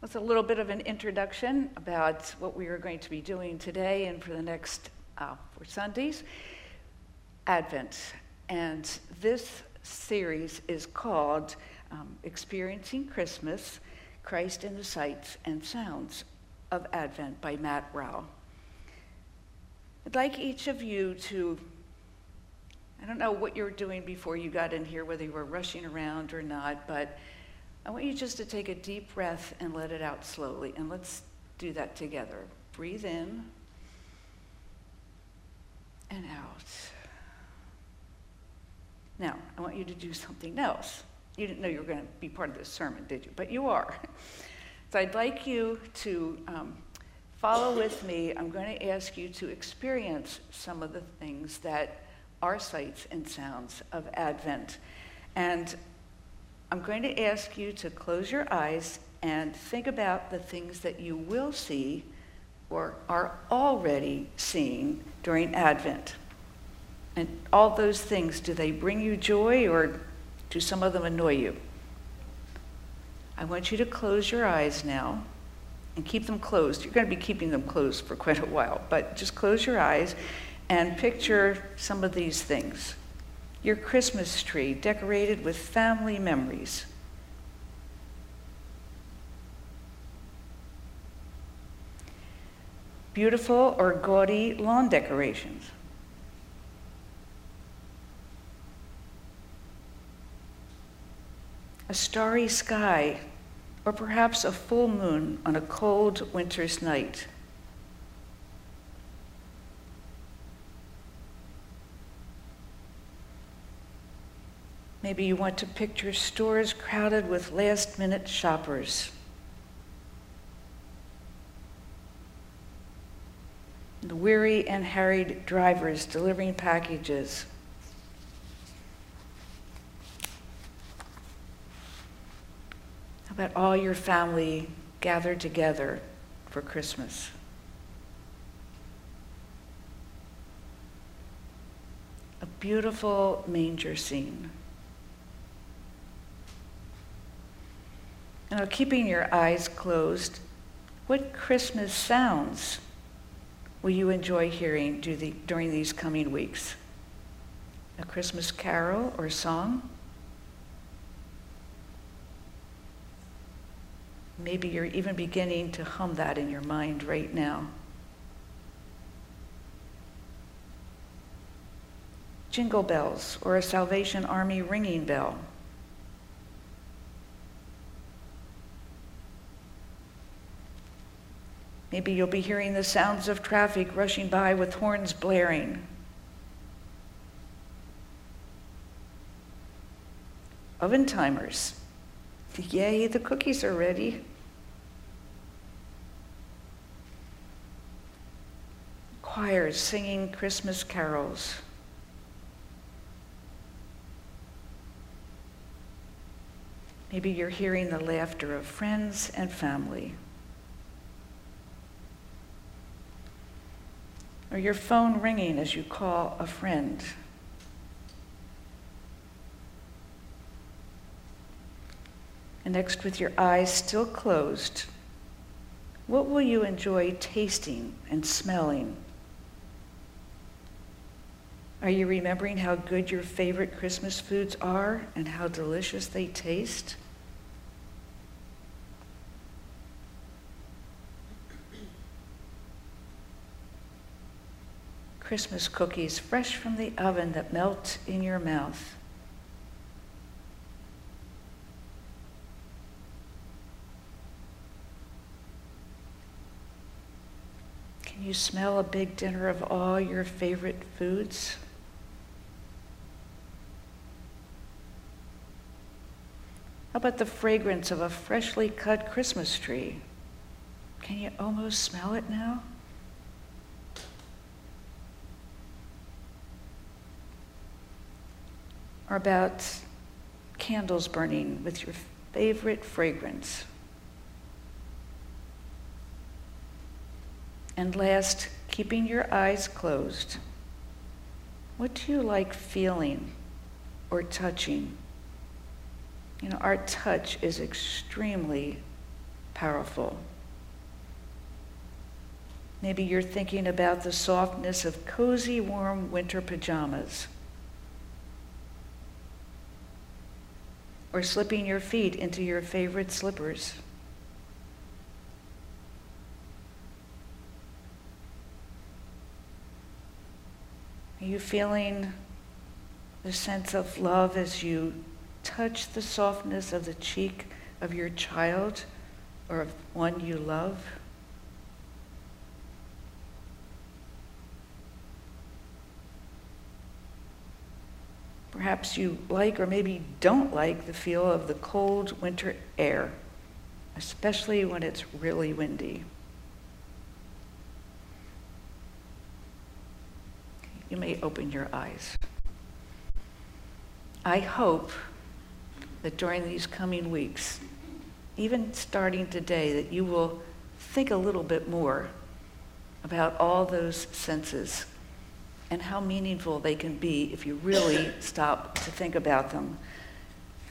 That's a little bit of an introduction about what we are going to be doing today and for the next uh, four Sundays. Advent. And this series is called um, Experiencing Christmas Christ in the Sights and Sounds of Advent by Matt Rawle. I'd like each of you to, I don't know what you were doing before you got in here, whether you were rushing around or not, but I want you just to take a deep breath and let it out slowly. And let's do that together. Breathe in and out. Now, I want you to do something else. You didn't know you were going to be part of this sermon, did you? But you are. So I'd like you to um, follow with me. I'm going to ask you to experience some of the things that are sights and sounds of Advent. And I'm going to ask you to close your eyes and think about the things that you will see or are already seeing during Advent. And all those things, do they bring you joy or do some of them annoy you? I want you to close your eyes now and keep them closed. You're going to be keeping them closed for quite a while, but just close your eyes and picture some of these things your Christmas tree decorated with family memories. Beautiful or gaudy lawn decorations. A starry sky, or perhaps a full moon on a cold winter's night. Maybe you want to picture stores crowded with last minute shoppers. The weary and harried drivers delivering packages. How about all your family gathered together for Christmas? A beautiful manger scene. Now, keeping your eyes closed, what Christmas sounds will you enjoy hearing during these coming weeks? A Christmas carol or song? Maybe you're even beginning to hum that in your mind right now. Jingle bells or a Salvation Army ringing bell. Maybe you'll be hearing the sounds of traffic rushing by with horns blaring. Oven timers. Yay, the cookies are ready. Choirs singing Christmas carols. Maybe you're hearing the laughter of friends and family. Or your phone ringing as you call a friend. And next, with your eyes still closed, what will you enjoy tasting and smelling? Are you remembering how good your favorite Christmas foods are and how delicious they taste? Christmas cookies fresh from the oven that melt in your mouth. Can you smell a big dinner of all your favorite foods? How about the fragrance of a freshly cut Christmas tree? Can you almost smell it now? Or about candles burning with your favorite fragrance. And last, keeping your eyes closed. What do you like feeling or touching? You know, our touch is extremely powerful. Maybe you're thinking about the softness of cozy, warm winter pajamas. Or slipping your feet into your favorite slippers. Are you feeling the sense of love as you touch the softness of the cheek of your child or of one you love? Perhaps you like or maybe don't like the feel of the cold winter air, especially when it's really windy. You may open your eyes. I hope that during these coming weeks, even starting today, that you will think a little bit more about all those senses and how meaningful they can be if you really stop to think about them.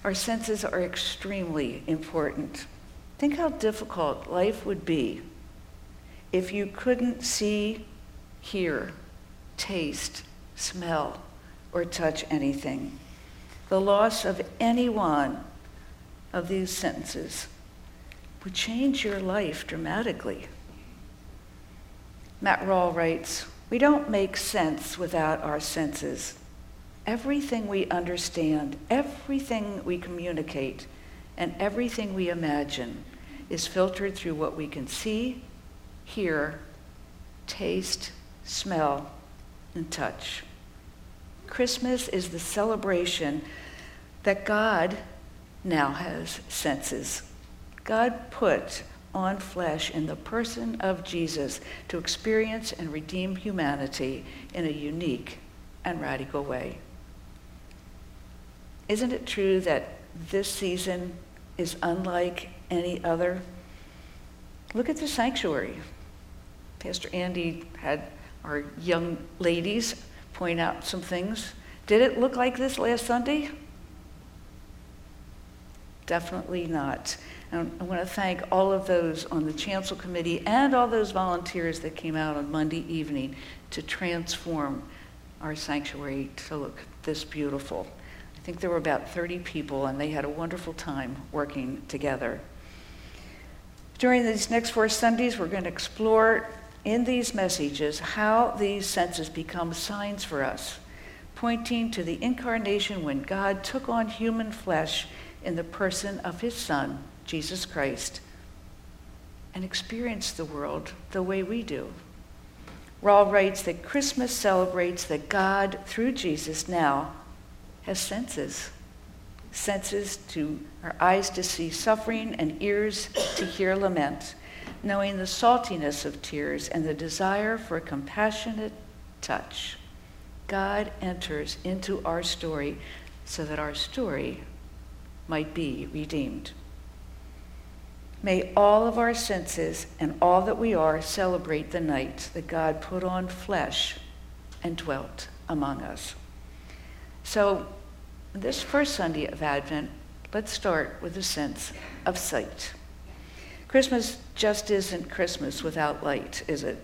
Our senses are extremely important. Think how difficult life would be if you couldn't see, hear, taste, smell, or touch anything. The loss of any one of these sentences would change your life dramatically. Matt Rawle writes, we don't make sense without our senses. Everything we understand, everything we communicate, and everything we imagine is filtered through what we can see, hear, taste, smell, and touch. Christmas is the celebration that God now has senses. God put on flesh in the person of Jesus to experience and redeem humanity in a unique and radical way. Isn't it true that this season is unlike any other? Look at the sanctuary. Pastor Andy had our young ladies point out some things. Did it look like this last Sunday? Definitely not. And I want to thank all of those on the chancel committee and all those volunteers that came out on Monday evening to transform our sanctuary to look this beautiful. I think there were about 30 people, and they had a wonderful time working together. During these next four Sundays, we're going to explore in these messages how these senses become signs for us, pointing to the incarnation when God took on human flesh in the person of his Son, Jesus Christ and experience the world the way we do. Rawle writes that Christmas celebrates that God, through Jesus, now has senses. Senses to our eyes to see suffering and ears to hear lament, knowing the saltiness of tears and the desire for a compassionate touch. God enters into our story so that our story might be redeemed. May all of our senses and all that we are celebrate the night that God put on flesh and dwelt among us. So, this first Sunday of Advent, let's start with a sense of sight. Christmas just isn't Christmas without light, is it?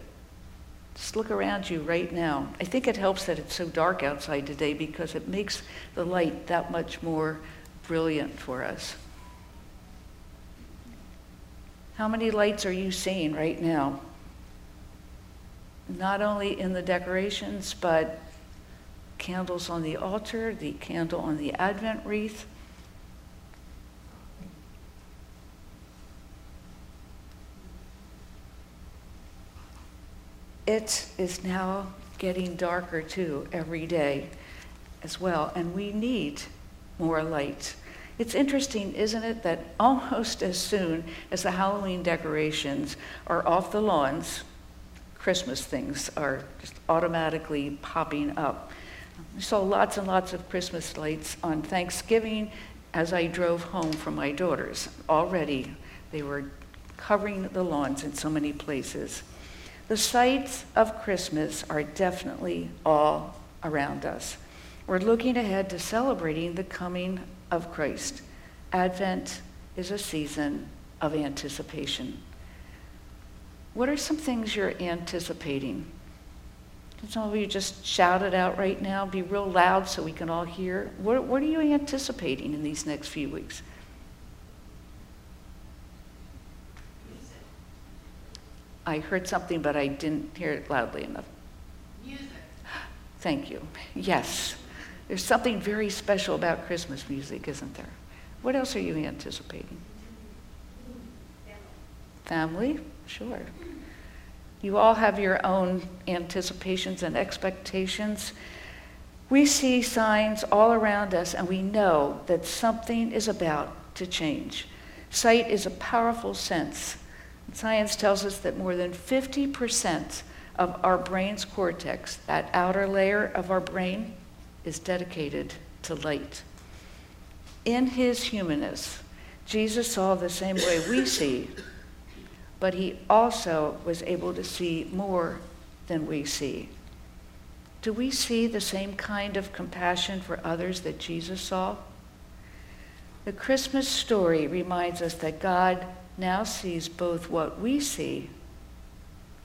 Just look around you right now. I think it helps that it's so dark outside today because it makes the light that much more brilliant for us. How many lights are you seeing right now? Not only in the decorations, but candles on the altar, the candle on the Advent wreath. It is now getting darker too every day as well, and we need more light. It's interesting, isn't it, that almost as soon as the Halloween decorations are off the lawns, Christmas things are just automatically popping up. I saw lots and lots of Christmas lights on Thanksgiving as I drove home from my daughters. Already they were covering the lawns in so many places. The sights of Christmas are definitely all around us. We're looking ahead to celebrating the coming of Christ. Advent is a season of anticipation. What are some things you're anticipating? Can some of you just shout it out right now? Be real loud so we can all hear. What, what are you anticipating in these next few weeks? Music. I heard something, but I didn't hear it loudly enough. Music. Thank you. Yes. There's something very special about Christmas music, isn't there? What else are you anticipating? Family? Sure. You all have your own anticipations and expectations. We see signs all around us, and we know that something is about to change. Sight is a powerful sense. Science tells us that more than 50% of our brain's cortex, that outer layer of our brain, is dedicated to light. In his humanness, Jesus saw the same way we see, but he also was able to see more than we see. Do we see the same kind of compassion for others that Jesus saw? The Christmas story reminds us that God now sees both what we see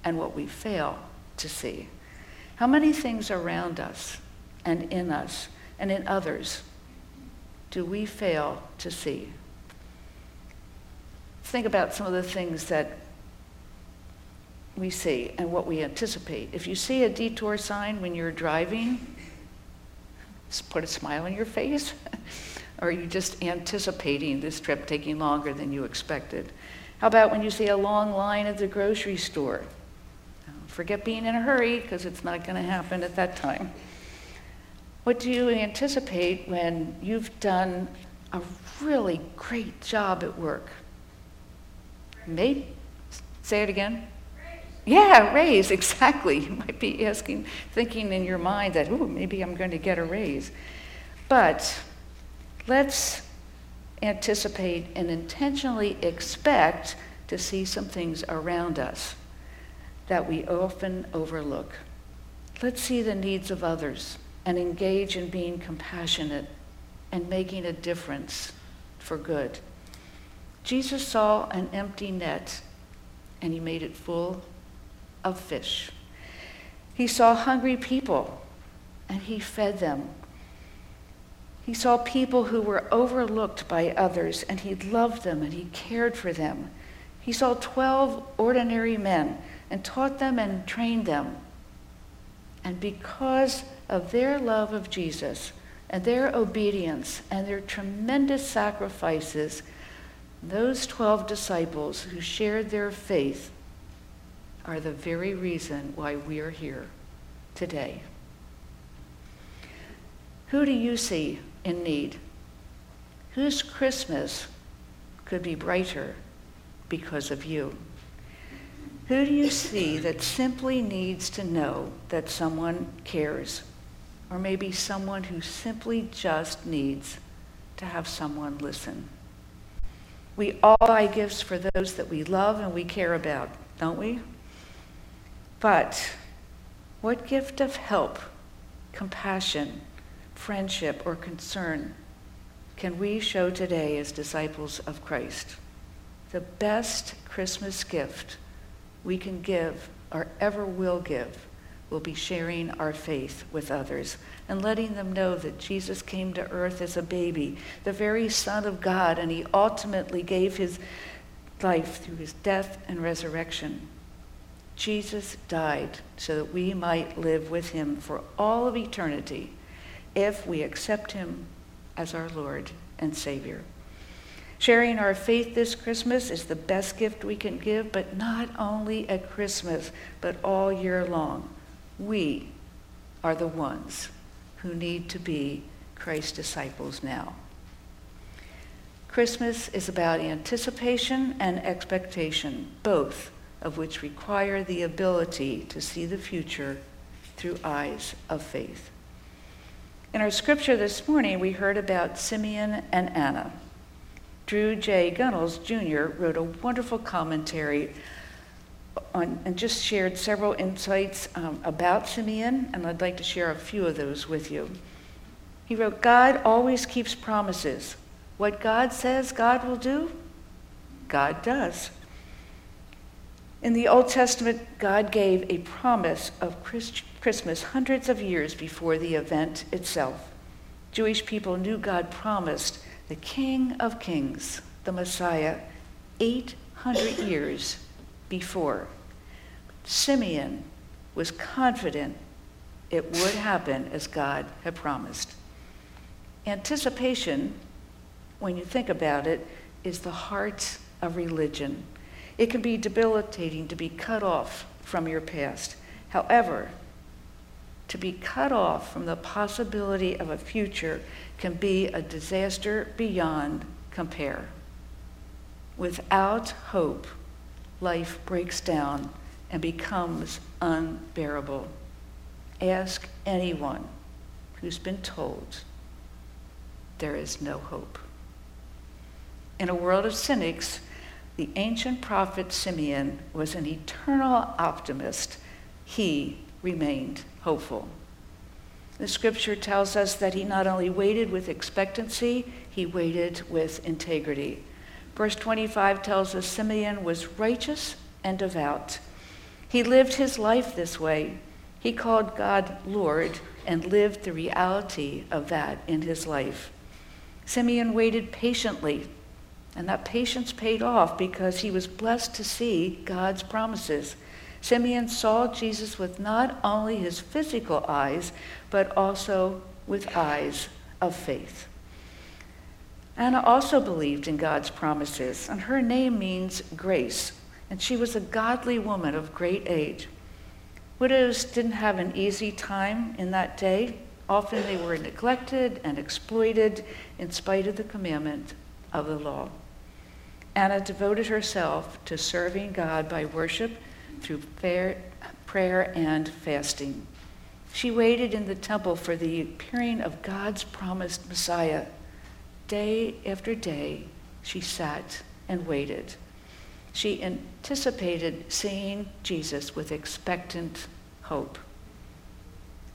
and what we fail to see. How many things around us and in us and in others do we fail to see? Think about some of the things that we see and what we anticipate. If you see a detour sign when you're driving, put a smile on your face. or are you just anticipating this trip taking longer than you expected? How about when you see a long line at the grocery store? Forget being in a hurry because it's not going to happen at that time. What do you anticipate when you've done a really great job at work? Maybe, say it again. Raise. Yeah, raise, exactly. You might be asking, thinking in your mind that, ooh, maybe I'm going to get a raise. But let's anticipate and intentionally expect to see some things around us that we often overlook. Let's see the needs of others and engage in being compassionate and making a difference for good. Jesus saw an empty net and he made it full of fish. He saw hungry people and he fed them he saw people who were overlooked by others, and he loved them and he cared for them. He saw 12 ordinary men and taught them and trained them. And because of their love of Jesus and their obedience and their tremendous sacrifices, those 12 disciples who shared their faith are the very reason why we are here today. Who do you see in need? Whose Christmas could be brighter because of you? Who do you see that simply needs to know that someone cares? Or maybe someone who simply just needs to have someone listen. We all buy gifts for those that we love and we care about, don't we? But what gift of help, compassion, friendship, or concern can we show today as disciples of Christ? The best Christmas gift we can give or ever will give will be sharing our faith with others and letting them know that Jesus came to earth as a baby, the very Son of God, and he ultimately gave his life through his death and resurrection. Jesus died so that we might live with him for all of eternity if we accept him as our Lord and Savior. Sharing our faith this Christmas is the best gift we can give, but not only at Christmas, but all year long. We are the ones who need to be Christ's disciples now. Christmas is about anticipation and expectation, both of which require the ability to see the future through eyes of faith. In our scripture this morning, we heard about Simeon and Anna. Drew J. Gunnells Jr. wrote a wonderful commentary on, and just shared several insights um, about Simeon, and I'd like to share a few of those with you. He wrote, God always keeps promises. What God says God will do, God does. In the Old Testament, God gave a promise of Christmas hundreds of years before the event itself. Jewish people knew God promised the King of Kings, the Messiah, 800 years before. Simeon was confident it would happen as God had promised. Anticipation, when you think about it, is the heart of religion. It can be debilitating to be cut off from your past. However, to be cut off from the possibility of a future can be a disaster beyond compare. Without hope, life breaks down and becomes unbearable. Ask anyone who's been told there is no hope. In a world of cynics, the ancient prophet Simeon was an eternal optimist. He remained hopeful. The scripture tells us that he not only waited with expectancy, he waited with integrity. Verse 25 tells us Simeon was righteous and devout. He lived his life this way. He called God Lord and lived the reality of that in his life. Simeon waited patiently and that patience paid off because he was blessed to see God's promises. Simeon saw Jesus with not only his physical eyes, but also with eyes of faith. Anna also believed in God's promises, and her name means grace, and she was a godly woman of great age. Widows didn't have an easy time in that day. Often they were neglected and exploited in spite of the commandment of the law. Anna devoted herself to serving God by worship through prayer and fasting. She waited in the temple for the appearing of God's promised Messiah. Day after day, she sat and waited. She anticipated seeing Jesus with expectant hope.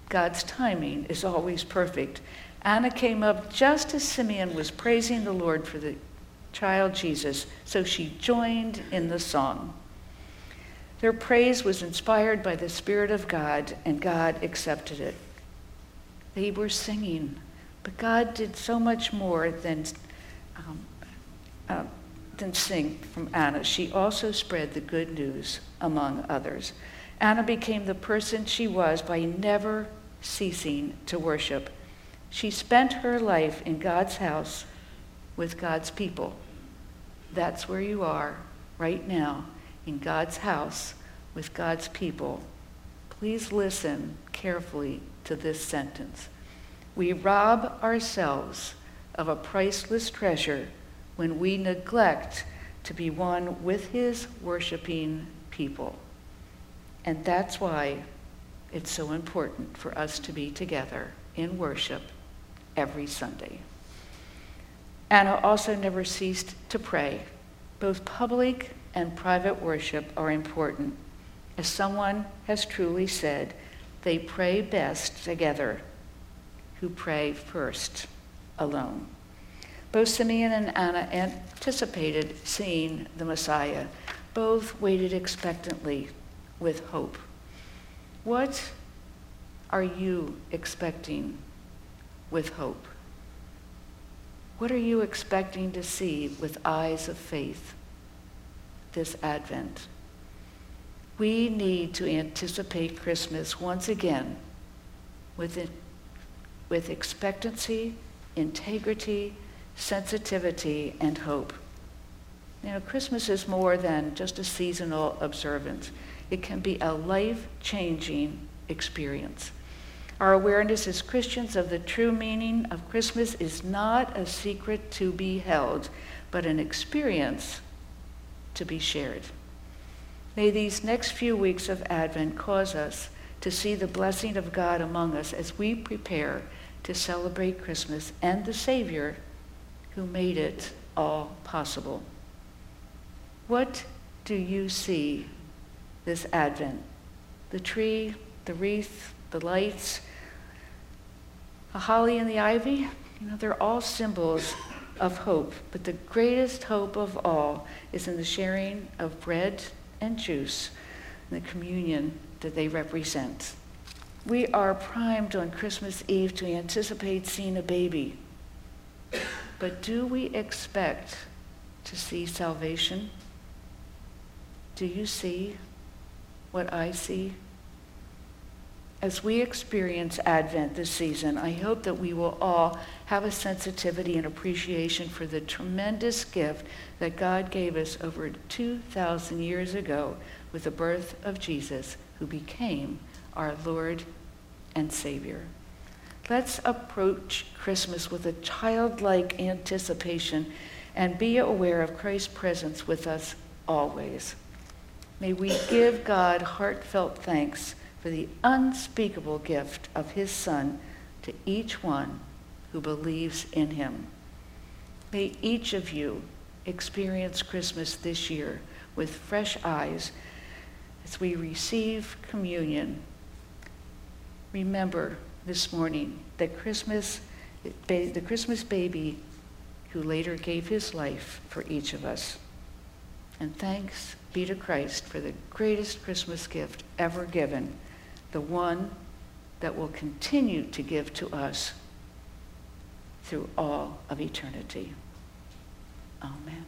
God's timing is always perfect. Anna came up just as Simeon was praising the Lord for the child Jesus, so she joined in the song. Their praise was inspired by the Spirit of God, and God accepted it. They were singing, but God did so much more than, um, uh, than sing from Anna. She also spread the good news among others. Anna became the person she was by never ceasing to worship. She spent her life in God's house with God's people. That's where you are right now, in God's house with God's people. Please listen carefully to this sentence. We rob ourselves of a priceless treasure when we neglect to be one with his worshiping people. And that's why it's so important for us to be together in worship every Sunday. Anna also never ceased to pray. Both public and private worship are important. As someone has truly said, they pray best together who pray first alone. Both Simeon and Anna anticipated seeing the Messiah. Both waited expectantly with hope. What are you expecting with hope? What are you expecting to see with eyes of faith this Advent? We need to anticipate Christmas once again with, it, with expectancy, integrity, sensitivity, and hope. You know, Christmas is more than just a seasonal observance. It can be a life-changing experience. Our awareness as Christians of the true meaning of Christmas is not a secret to be held, but an experience to be shared. May these next few weeks of Advent cause us to see the blessing of God among us as we prepare to celebrate Christmas and the Savior who made it all possible. What do you see this Advent? The tree, the wreath, the lights, the holly and the ivy, you know, they're all symbols of hope, but the greatest hope of all is in the sharing of bread and juice, and the communion that they represent. We are primed on Christmas Eve to anticipate seeing a baby. But do we expect to see salvation? Do you see what I see? As we experience Advent this season, I hope that we will all have a sensitivity and appreciation for the tremendous gift that God gave us over 2,000 years ago with the birth of Jesus, who became our Lord and Savior. Let's approach Christmas with a childlike anticipation and be aware of Christ's presence with us always. May we give God heartfelt thanks for the unspeakable gift of his Son to each one who believes in him. May each of you experience Christmas this year with fresh eyes as we receive communion. Remember this morning that Christmas, the Christmas baby who later gave his life for each of us. And thanks be to Christ for the greatest Christmas gift ever given the one that will continue to give to us through all of eternity. Amen.